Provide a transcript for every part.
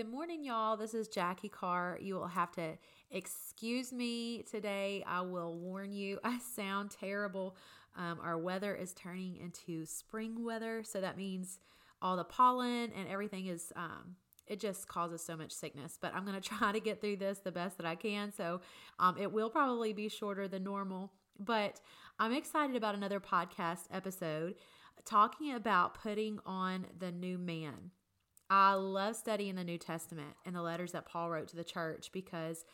Good morning, y'all. This is Jackie Carr. You will have to excuse me today. I will warn you, I sound terrible. Um, our weather is turning into spring weather, so that means all the pollen and everything is, um, it just causes so much sickness. But I'm going to try to get through this the best that I can. So um, it will probably be shorter than normal. But I'm excited about another podcast episode talking about putting on the new man. I love studying the New Testament and the letters that Paul wrote to the church because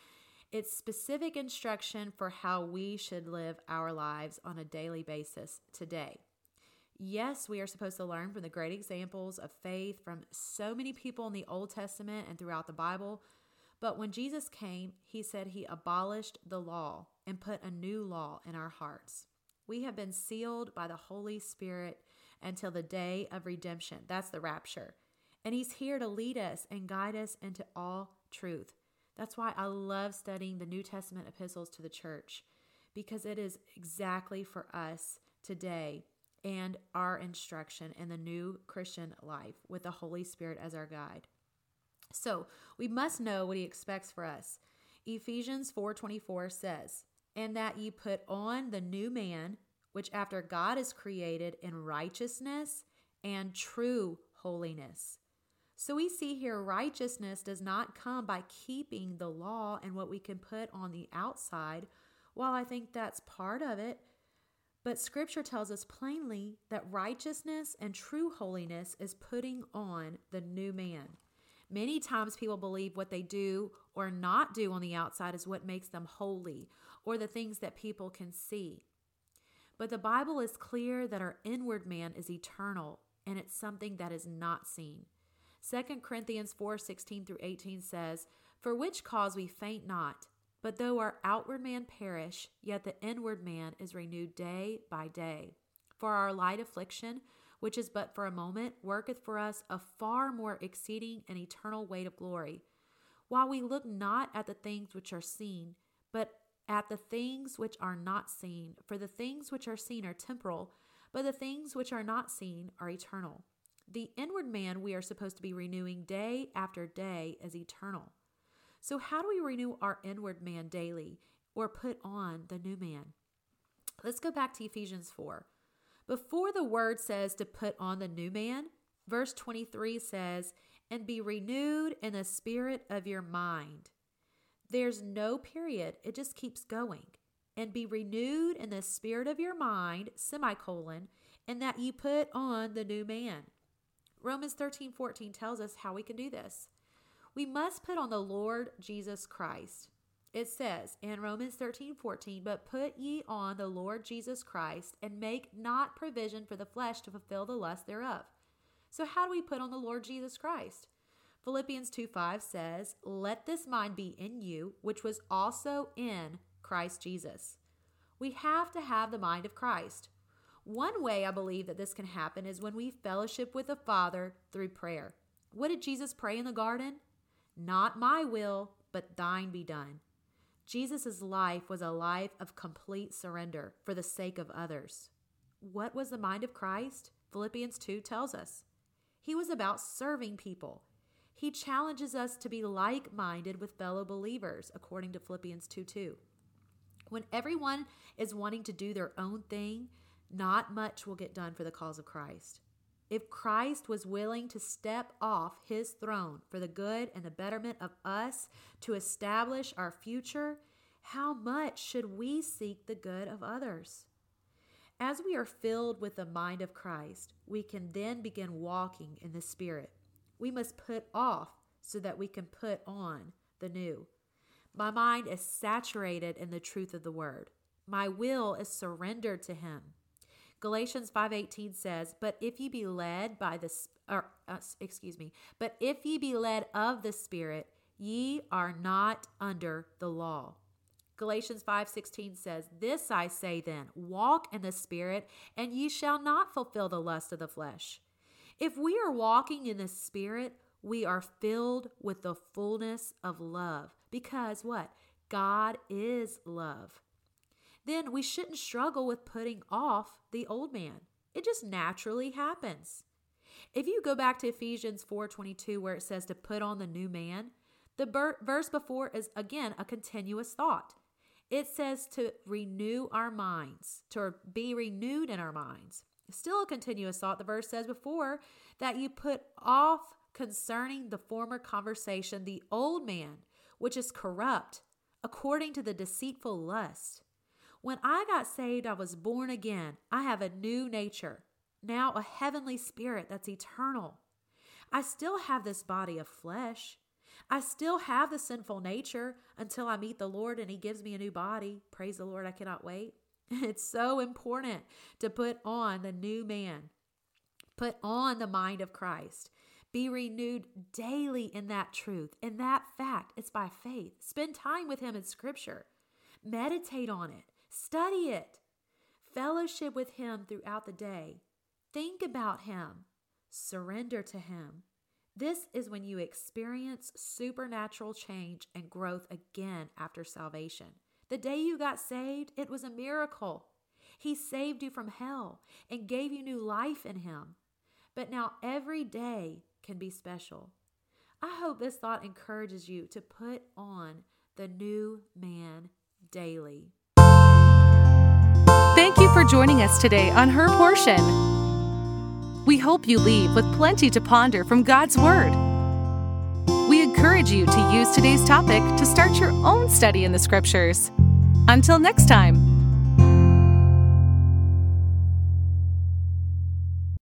it's specific instruction for how we should live our lives on a daily basis today. Yes, we are supposed to learn from the great examples of faith from so many people in the Old Testament and throughout the Bible. But when Jesus came, he said he abolished the law and put a new law in our hearts. We have been sealed by the Holy Spirit until the day of redemption. That's the rapture. And He's here to lead us and guide us into all truth. That's why I love studying the New Testament epistles to the church because it is exactly for us today and our instruction in the new Christian life with the Holy Spirit as our guide. So, we must know what he expects for us. Ephesians 4:24 says, "And that ye put on the new man, which after God is created in righteousness and true holiness." So we see here righteousness does not come by keeping the law and what we can put on the outside. While I think that's part of it, but scripture tells us plainly that righteousness and true holiness is putting on the new man. Many times people believe what they do or not do on the outside is what makes them holy or the things that people can see. But the Bible is clear that our inward man is eternal and it's something that is not seen. 2 Corinthians 4 16 through 18 says, For which cause we faint not, but though our outward man perish, yet the inward man is renewed day by day. For our light affliction, which is but for a moment, worketh for us a far more exceeding and eternal weight of glory. While we look not at the things which are seen, but at the things which are not seen. For the things which are seen are temporal, but the things which are not seen are eternal. The inward man we are supposed to be renewing day after day is eternal. So, how do we renew our inward man daily or put on the new man? Let's go back to Ephesians 4. Before the word says to put on the new man, verse 23 says, and be renewed in the spirit of your mind. There's no period, it just keeps going. And be renewed in the spirit of your mind, semicolon, and that you put on the new man. Romans 13 14 tells us how we can do this. We must put on the Lord Jesus Christ. It says in Romans 13 14, but put ye on the Lord Jesus Christ and make not provision for the flesh to fulfill the lust thereof. So, how do we put on the Lord Jesus Christ? Philippians 2 5 says, Let this mind be in you, which was also in Christ Jesus. We have to have the mind of Christ. One way I believe that this can happen is when we fellowship with the Father through prayer. What did Jesus pray in the garden? Not my will, but thine be done. Jesus' life was a life of complete surrender for the sake of others. What was the mind of Christ? Philippians 2 tells us. He was about serving people. He challenges us to be like minded with fellow believers, according to Philippians 2 2. When everyone is wanting to do their own thing, not much will get done for the cause of Christ. If Christ was willing to step off his throne for the good and the betterment of us to establish our future, how much should we seek the good of others? As we are filled with the mind of Christ, we can then begin walking in the Spirit. We must put off so that we can put on the new. My mind is saturated in the truth of the word. My will is surrendered to him. Galatians 5:18 says, "But if ye be led by the or uh, excuse me, but if ye be led of the Spirit, ye are not under the law." Galatians 5:16 says, "This I say then, walk in the spirit, and ye shall not fulfill the lust of the flesh." If we are walking in the spirit, we are filled with the fullness of love because what? God is love. Then we shouldn't struggle with putting off the old man. It just naturally happens. If you go back to Ephesians 4:22 where it says to put on the new man, the ber- verse before is again a continuous thought. It says to renew our minds, to be renewed in our minds. Still a continuous thought. The verse says before that you put off concerning the former conversation the old man, which is corrupt, according to the deceitful lust. When I got saved, I was born again. I have a new nature, now a heavenly spirit that's eternal. I still have this body of flesh. I still have the sinful nature until I meet the Lord and He gives me a new body. Praise the Lord, I cannot wait. It's so important to put on the new man, put on the mind of Christ. Be renewed daily in that truth, in that fact. It's by faith. Spend time with Him in Scripture. Meditate on it, study it, fellowship with Him throughout the day. Think about Him, surrender to Him. This is when you experience supernatural change and growth again after salvation. The day you got saved, it was a miracle. He saved you from hell and gave you new life in Him. But now every day can be special. I hope this thought encourages you to put on the new man daily. Thank you for joining us today on Her Portion. We hope you leave with plenty to ponder from God's Word. We encourage you to use today's topic to start your own study in the Scriptures. Until next time.